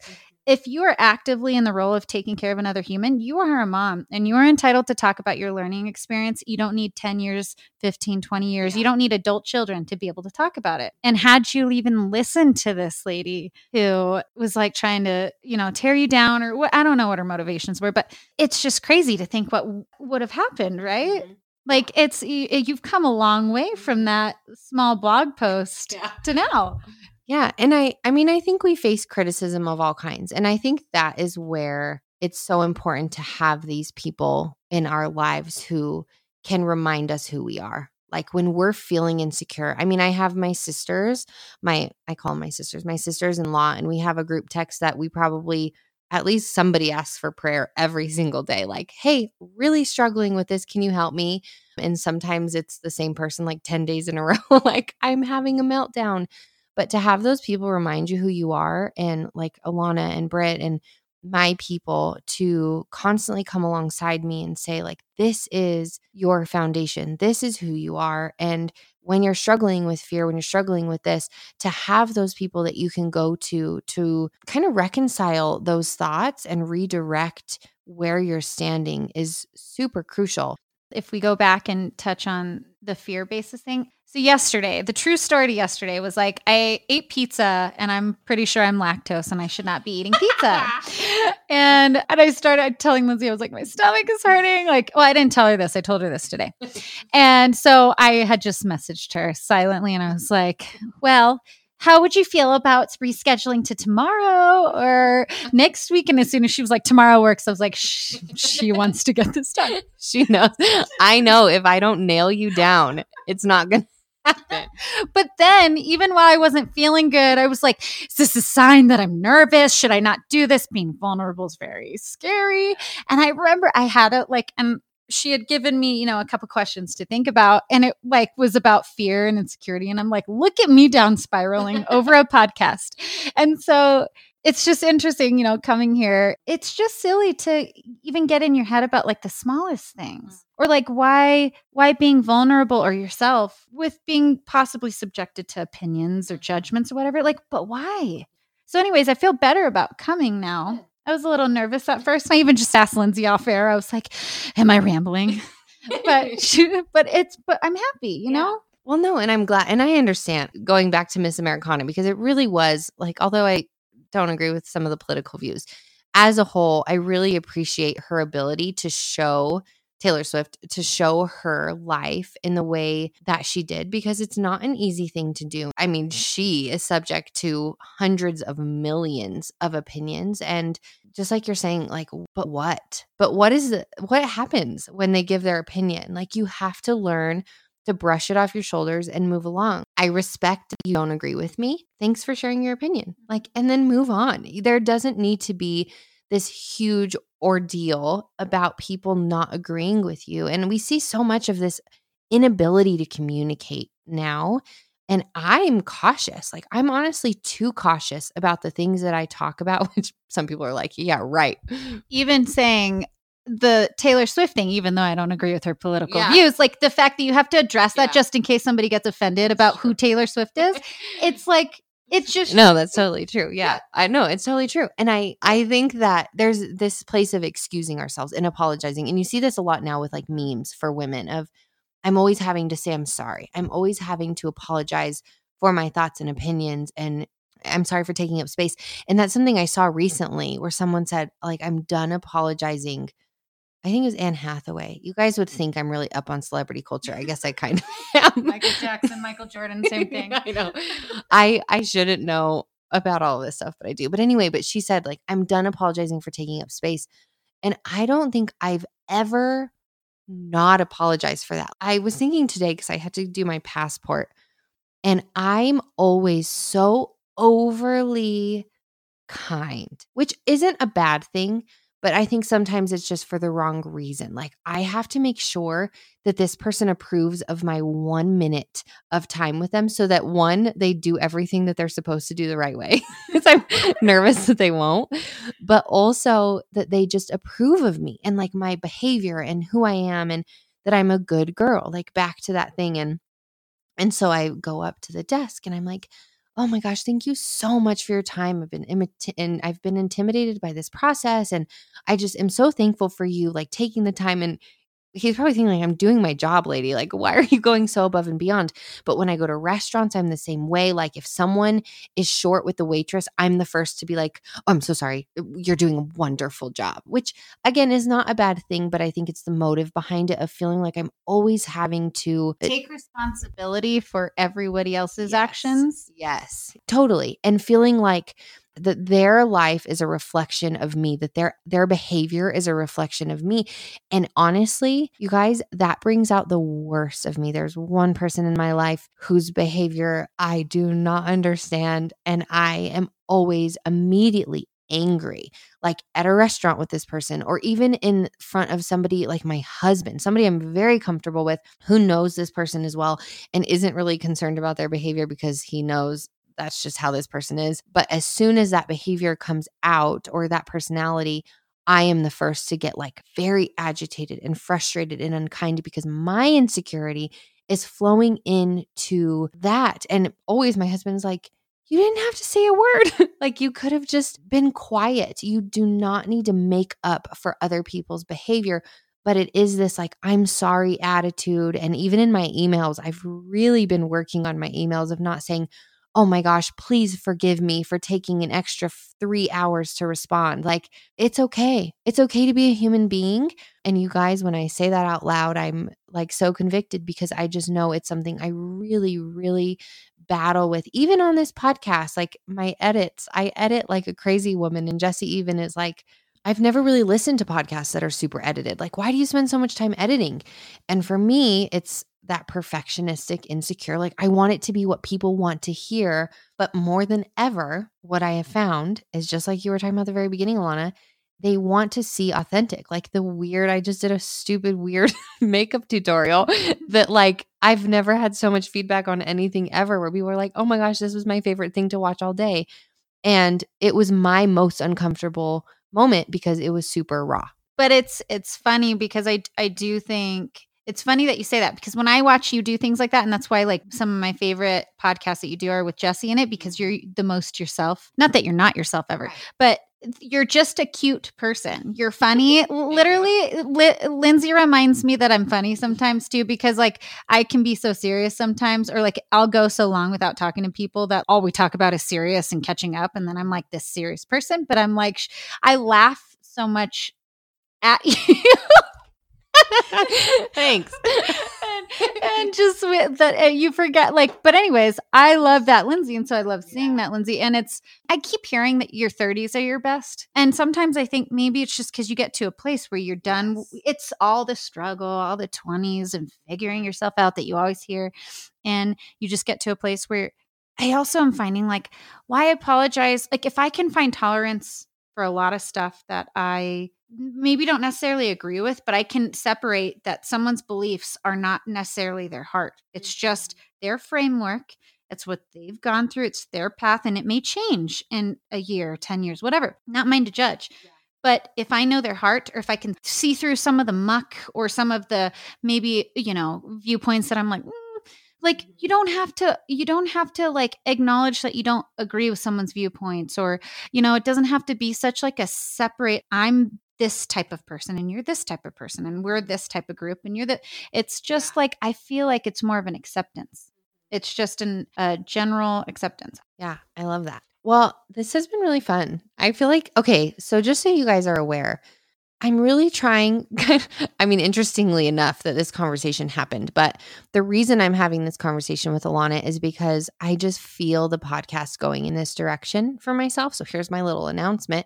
Mm-hmm if you are actively in the role of taking care of another human, you are a mom and you are entitled to talk about your learning experience. You don't need 10 years, 15, 20 years. You don't need adult children to be able to talk about it. And had you even listened to this lady who was like trying to, you know, tear you down or what, I don't know what her motivations were, but it's just crazy to think what would have happened, right? Mm-hmm like it's you've come a long way from that small blog post yeah. to now yeah. And I, I mean, I think we face criticism of all kinds. And I think that is where it's so important to have these people in our lives who can remind us who we are. like when we're feeling insecure. I mean, I have my sisters, my I call my sisters, my sisters-in-law and we have a group text that we probably at least somebody asks for prayer every single day like, "Hey, really struggling with this, can you help me?" And sometimes it's the same person like 10 days in a row like, "I'm having a meltdown." But to have those people remind you who you are and like Alanna and Britt and my people to constantly come alongside me and say like this is your foundation this is who you are and when you're struggling with fear when you're struggling with this to have those people that you can go to to kind of reconcile those thoughts and redirect where you're standing is super crucial if we go back and touch on the fear basis thing. So yesterday, the true story to yesterday was like I ate pizza and I'm pretty sure I'm lactose and I should not be eating pizza. and and I started telling Lindsey, I was like, my stomach is hurting. Like, well, I didn't tell her this. I told her this today. and so I had just messaged her silently and I was like, well, how would you feel about rescheduling to tomorrow or next week? And as soon as she was like, tomorrow works, I was like, Shh, she wants to get this done. She knows. I know if I don't nail you down, it's not going to. but then, even while I wasn't feeling good, I was like, is this a sign that I'm nervous? Should I not do this? Being vulnerable is very scary. And I remember I had it like, and she had given me, you know, a couple questions to think about and it like was about fear and insecurity and I'm like, look at me down spiraling over a podcast. And so it's just interesting, you know, coming here. It's just silly to even get in your head about like the smallest things. Mm. Or like why why being vulnerable or yourself with being possibly subjected to opinions or judgments or whatever. Like, but why? So anyways, I feel better about coming now I was a little nervous at first. I even just asked Lindsey off air. I was like, "Am I rambling?" but she, but it's but I'm happy, you yeah. know. Well, no, and I'm glad, and I understand going back to Miss Americana because it really was like, although I don't agree with some of the political views, as a whole, I really appreciate her ability to show Taylor Swift to show her life in the way that she did because it's not an easy thing to do. I mean, she is subject to hundreds of millions of opinions and just like you're saying like but what? But what is the what happens when they give their opinion? Like you have to learn to brush it off your shoulders and move along. I respect you don't agree with me. Thanks for sharing your opinion. Like and then move on. There doesn't need to be this huge ordeal about people not agreeing with you. And we see so much of this inability to communicate now. And I'm cautious. Like, I'm honestly too cautious about the things that I talk about, which some people are like, yeah, right. Even saying, the Taylor Swift thing, even though I don't agree with her political yeah. views, like the fact that you have to address that yeah. just in case somebody gets offended about who Taylor Swift is, it's like it's just no that's totally true. Yeah, yeah, i know it's totally true. And i i think that there's this place of excusing ourselves and apologizing and you see this a lot now with like memes for women of i'm always having to say i'm sorry. I'm always having to apologize for my thoughts and opinions and i'm sorry for taking up space. And that's something i saw recently where someone said like i'm done apologizing I think it was Anne Hathaway. You guys would think I'm really up on celebrity culture. I guess I kind of am. Michael Jackson, Michael Jordan, same thing. I know. I I shouldn't know about all this stuff, but I do. But anyway, but she said like I'm done apologizing for taking up space. And I don't think I've ever not apologized for that. I was thinking today cuz I had to do my passport and I'm always so overly kind, which isn't a bad thing, but I think sometimes it's just for the wrong reason. Like, I have to make sure that this person approves of my one minute of time with them so that one, they do everything that they're supposed to do the right way. Because I'm nervous that they won't, but also that they just approve of me and like my behavior and who I am and that I'm a good girl, like back to that thing. And and so I go up to the desk and I'm like, oh my gosh, thank you so much for your time. I've been and I've been intimidated by this process, and I just am so thankful for you like taking the time and he's probably thinking like i'm doing my job lady. Like why are you going so above and beyond? But when i go to restaurants i'm the same way. Like if someone is short with the waitress i'm the first to be like oh, i'm so sorry. Uh, you're doing a wonderful job which again is not a bad thing but i think it's the motive behind it of feeling like i'm always having to uh, take responsibility for everybody else's yes, actions? Yes. Totally. And feeling like that their life is a reflection of me, that their their behavior is a reflection of me. And honestly, you guys, that brings out the worst of me. There's one person in my life whose behavior I do not understand and I am always immediately angry, like at a restaurant with this person, or even in front of somebody like my husband, somebody I'm very comfortable with who knows this person as well and isn't really concerned about their behavior because he knows that's just how this person is. But as soon as that behavior comes out or that personality, I am the first to get like very agitated and frustrated and unkind because my insecurity is flowing into that. And always my husband's like, you didn't have to say a word. like you could have just been quiet. You do not need to make up for other people's behavior. But it is this like, I'm sorry attitude. And even in my emails, I've really been working on my emails of not saying, oh my gosh, please forgive me for taking an extra three hours to respond. Like, it's okay. It's okay to be a human being. And you guys, when I say that out loud, I'm like so convicted because I just know it's something I really, really battle with. Even on this podcast, like my edits, I edit like a crazy woman. And Jesse even is like, I've never really listened to podcasts that are super edited. Like, why do you spend so much time editing? And for me, it's that perfectionistic, insecure. Like, I want it to be what people want to hear. But more than ever, what I have found is just like you were talking about the very beginning, Alanna, they want to see authentic. Like the weird, I just did a stupid, weird makeup tutorial that, like, I've never had so much feedback on anything ever where people were like, oh my gosh, this was my favorite thing to watch all day. And it was my most uncomfortable moment because it was super raw. But it's it's funny because I I do think it's funny that you say that because when I watch you do things like that, and that's why like some of my favorite podcasts that you do are with Jesse in it because mm-hmm. you're the most yourself. Not that you're not yourself ever, but you're just a cute person. You're funny. Literally, Li- Lindsey reminds me that I'm funny sometimes too, because like I can be so serious sometimes, or like I'll go so long without talking to people that all we talk about is serious and catching up. And then I'm like this serious person, but I'm like, I laugh so much at you. Thanks. and, and, just with that, uh, you forget, like, but anyways, I love that Lindsey. And so I love seeing yeah. that Lindsey. And it's, I keep hearing that your 30s are your best. And sometimes I think maybe it's just because you get to a place where you're done. Yes. It's all the struggle, all the 20s and figuring yourself out that you always hear. And you just get to a place where I also am finding like, why apologize? Like, if I can find tolerance for a lot of stuff that I maybe don't necessarily agree with, but I can separate that someone's beliefs are not necessarily their heart. It's just mm-hmm. their framework. It's what they've gone through. It's their path, and it may change in a year, 10 years, whatever. Not mine to judge. But if I know their heart, or if I can see through some of the muck or some of the maybe, you know, viewpoints that I'm like, mm, like you don't have to you don't have to like acknowledge that you don't agree with someone's viewpoints or you know it doesn't have to be such like a separate i'm this type of person and you're this type of person and we're this type of group and you're the it's just like i feel like it's more of an acceptance. It's just an, a general acceptance. Yeah i love that. Well this has been really fun. I feel like okay so just so you guys are aware i'm really trying i mean interestingly enough that this conversation happened but the reason i'm having this conversation with alanna is because i just feel the podcast going in this direction for myself so here's my little announcement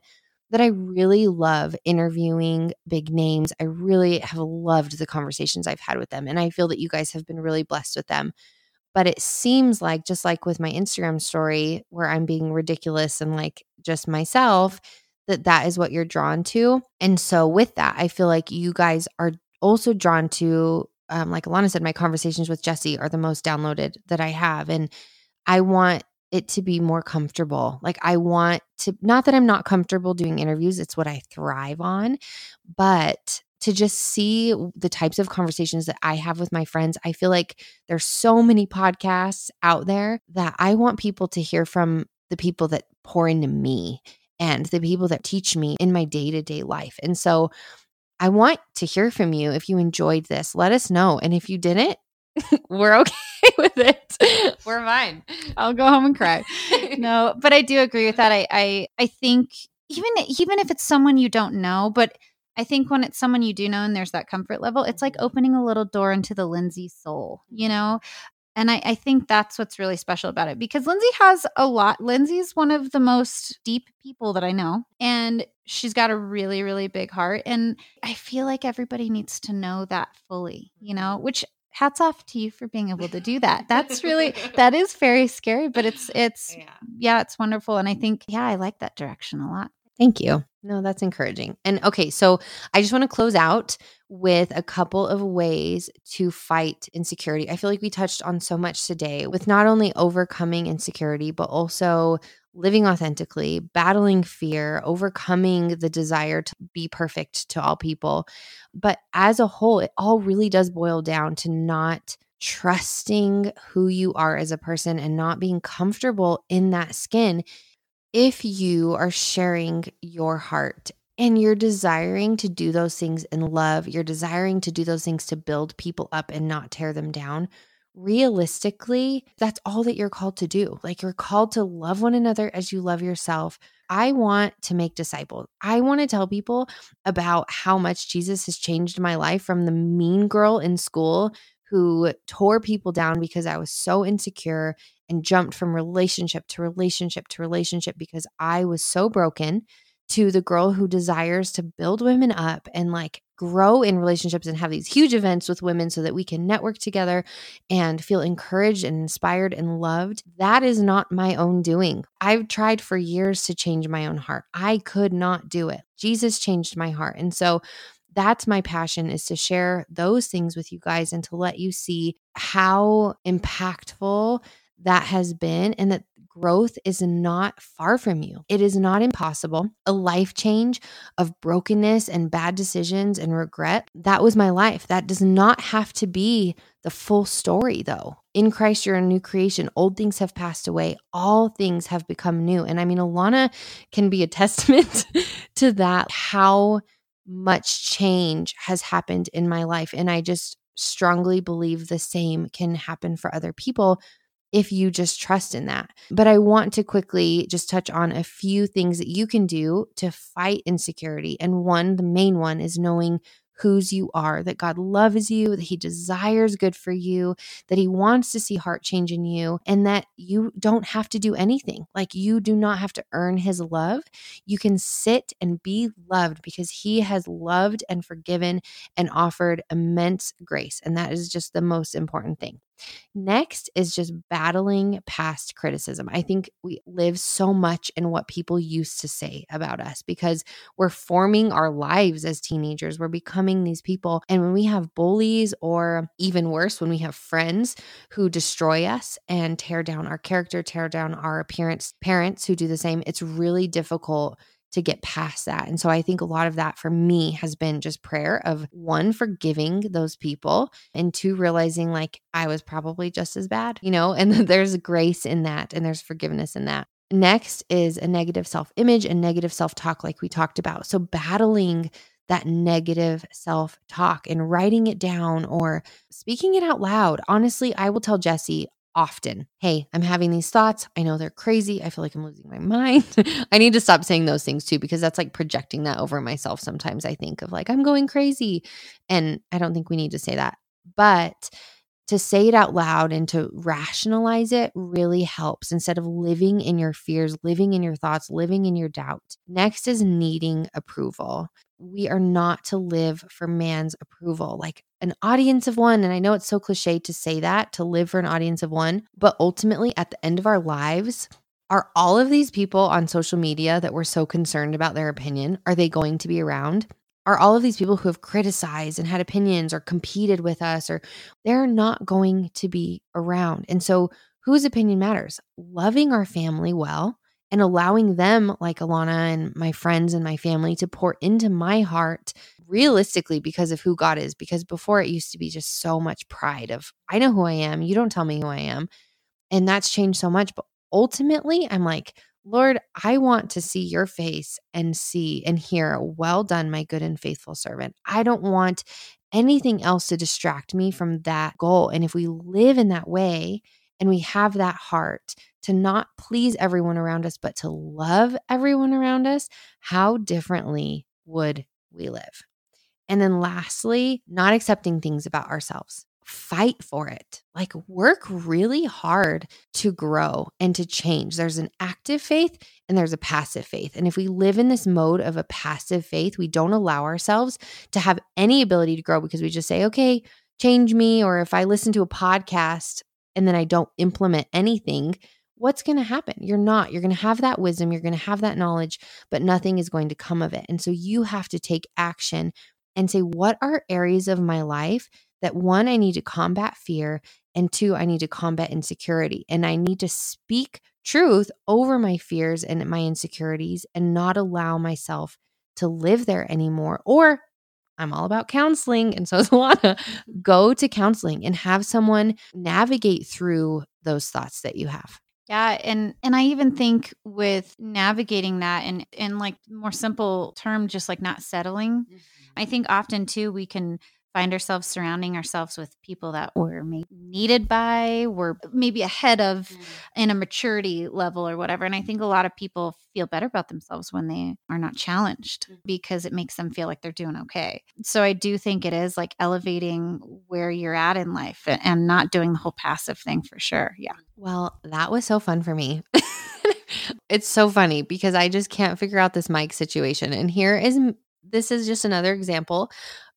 that I really love interviewing big names. I really have loved the conversations I've had with them. And I feel that you guys have been really blessed with them. But it seems like, just like with my Instagram story, where I'm being ridiculous and like just myself, that that is what you're drawn to. And so, with that, I feel like you guys are also drawn to, um, like Alanna said, my conversations with Jesse are the most downloaded that I have. And I want it to be more comfortable. Like I want to not that I'm not comfortable doing interviews, it's what I thrive on, but to just see the types of conversations that I have with my friends. I feel like there's so many podcasts out there that I want people to hear from the people that pour into me and the people that teach me in my day-to-day life. And so I want to hear from you if you enjoyed this. Let us know. And if you didn't, we're okay with it. We're fine. I'll go home and cry. no, but I do agree with that. I, I I think even even if it's someone you don't know, but I think when it's someone you do know and there's that comfort level, it's like opening a little door into the Lindsey soul, you mm-hmm. know? And I, I think that's what's really special about it because Lindsey has a lot. Lindsey's one of the most deep people that I know. And she's got a really, really big heart. And I feel like everybody needs to know that fully, you know, mm-hmm. which hats off to you for being able to do that. That's really that is very scary, but it's it's yeah. yeah, it's wonderful and I think yeah, I like that direction a lot. Thank you. No, that's encouraging. And okay, so I just want to close out with a couple of ways to fight insecurity. I feel like we touched on so much today with not only overcoming insecurity, but also living authentically, battling fear, overcoming the desire to be perfect to all people. But as a whole, it all really does boil down to not trusting who you are as a person and not being comfortable in that skin if you are sharing your heart and you're desiring to do those things in love, you're desiring to do those things to build people up and not tear them down, realistically, that's all that you're called to do. Like you're called to love one another as you love yourself. I want to make disciples. I want to tell people about how much Jesus has changed my life from the mean girl in school who tore people down because I was so insecure and jumped from relationship to relationship to relationship because I was so broken to the girl who desires to build women up and like grow in relationships and have these huge events with women so that we can network together and feel encouraged and inspired and loved. That is not my own doing. I've tried for years to change my own heart. I could not do it. Jesus changed my heart. And so that's my passion is to share those things with you guys and to let you see how impactful that has been and that growth is not far from you. It is not impossible. A life change of brokenness and bad decisions and regret, that was my life. That does not have to be the full story, though. In Christ, you're a new creation. Old things have passed away, all things have become new. And I mean, Alanna can be a testament to that, how much change has happened in my life. And I just strongly believe the same can happen for other people if you just trust in that. But I want to quickly just touch on a few things that you can do to fight insecurity. And one, the main one, is knowing whose you are, that God loves you, that He desires good for you, that He wants to see heart change in you, and that you don't have to do anything. Like you do not have to earn His love. You can sit and be loved because He has loved and forgiven and offered immense grace. And that is just the most important thing. Next is just battling past criticism. I think we live so much in what people used to say about us because we're forming our lives as teenagers. We're becoming these people. And when we have bullies, or even worse, when we have friends who destroy us and tear down our character, tear down our appearance, parents who do the same, it's really difficult to get past that. And so I think a lot of that for me has been just prayer of one, forgiving those people, and two, realizing like I was probably just as bad, you know, and there's grace in that and there's forgiveness in that. Next is a negative self image and negative self talk, like we talked about. So battling that negative self talk and writing it down or speaking it out loud. Honestly, I will tell Jesse, often. Hey, I'm having these thoughts. I know they're crazy. I feel like I'm losing my mind. I need to stop saying those things too, because that's like projecting that over myself. Sometimes I think of like, I'm going crazy. And I don't think we need to say that. But to say it out loud and to rationalize it really helps instead of living in your fears, living in your thoughts, living in your doubt. Next is needing approval. We are not to live for man's approval, like an audience of one. And I know it's so cliche to say that, to live for an audience of one, but ultimately at the end of our lives, are all of these people on social media that we're so concerned about their opinion, are they going to be around? Are all of these people who have criticized and had opinions or competed with us or they're not going to be around. And so whose opinion matters? Loving our family well and allowing them like Alanna and my friends and my family to pour into my heart realistically because of who God is because before it used to be just so much pride of I know who I am, you don't tell me who I am. And that's changed so much, but ultimately I'm like Lord, I want to see your face and see and hear, well done, my good and faithful servant. I don't want anything else to distract me from that goal. And if we live in that way and we have that heart to not please everyone around us, but to love everyone around us, how differently would we live? And then lastly, not accepting things about ourselves fight for it. Like work really hard to grow and to change. There's an active faith and there's a passive faith. And if we live in this mode of a passive faith, we don't allow ourselves to have any ability to grow because we just say, okay, change me. Or if I listen to a podcast and then I don't implement anything, what's going to happen? You're not. You're going to have that wisdom, you're going to have that knowledge, but nothing is going to come of it. And so you have to take action and say, what are areas of my life that one, I need to combat fear, and two, I need to combat insecurity. And I need to speak truth over my fears and my insecurities and not allow myself to live there anymore. Or I'm all about counseling. And so is Alanna. Go to counseling and have someone navigate through those thoughts that you have. Yeah, and and I even think with navigating that and in like more simple term just like not settling. Mm-hmm. I think often too we can find ourselves surrounding ourselves with people that we're maybe needed by, we're maybe ahead of mm. in a maturity level or whatever. And I think a lot of people feel better about themselves when they are not challenged mm. because it makes them feel like they're doing okay. So I do think it is like elevating where you're at in life and not doing the whole passive thing for sure. Yeah. Well, that was so fun for me. it's so funny because I just can't figure out this mic situation. And here is this is just another example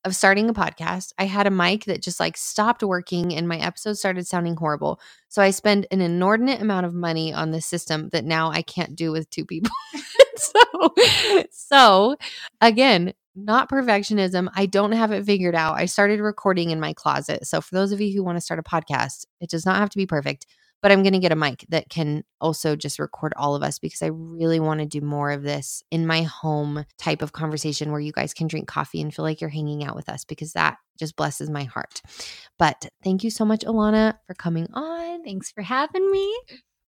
of starting a podcast. I had a mic that just like stopped working and my episodes started sounding horrible. So I spend an inordinate amount of money on this system that now I can't do with two people. so, so again, not perfectionism. I don't have it figured out. I started recording in my closet. So for those of you who want to start a podcast, it does not have to be perfect but I'm going to get a mic that can also just record all of us because I really want to do more of this in my home type of conversation where you guys can drink coffee and feel like you're hanging out with us because that just blesses my heart. But thank you so much, Alanna, for coming on. Thanks for having me.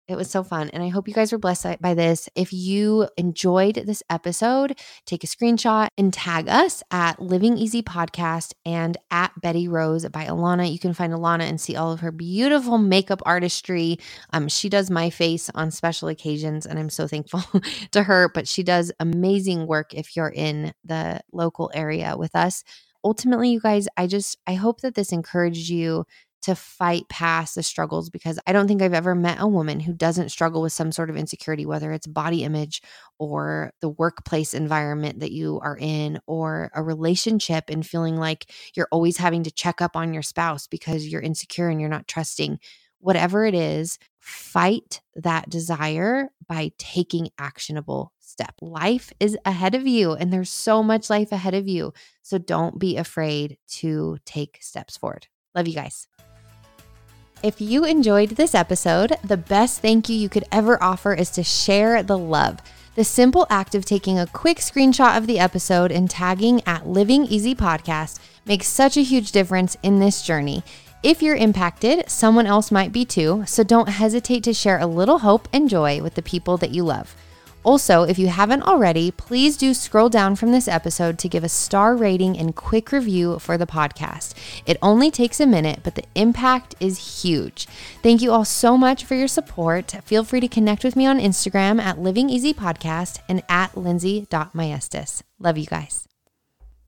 It was so fun. And I hope you guys were blessed by this. If you enjoyed this episode, take a screenshot and tag us at Living Easy Podcast and at Betty Rose by Alanna. You can find Alanna and see all of her beautiful makeup artistry. Um, she does my face on special occasions, and I'm so thankful to her. But she does amazing work if you're in the local area with us. Ultimately, you guys, I just I hope that this encouraged you to fight past the struggles because I don't think I've ever met a woman who doesn't struggle with some sort of insecurity, whether it's body image or the workplace environment that you are in, or a relationship and feeling like you're always having to check up on your spouse because you're insecure and you're not trusting. Whatever it is, fight that desire by taking actionable step. Life is ahead of you and there's so much life ahead of you. So don't be afraid to take steps forward. Love you guys. If you enjoyed this episode, the best thank you you could ever offer is to share the love. The simple act of taking a quick screenshot of the episode and tagging at Living Easy Podcast makes such a huge difference in this journey. If you're impacted, someone else might be too, so don't hesitate to share a little hope and joy with the people that you love. Also, if you haven't already, please do scroll down from this episode to give a star rating and quick review for the podcast. It only takes a minute, but the impact is huge. Thank you all so much for your support. Feel free to connect with me on Instagram at Living Easy Podcast and at lindsay.maestas. Love you guys.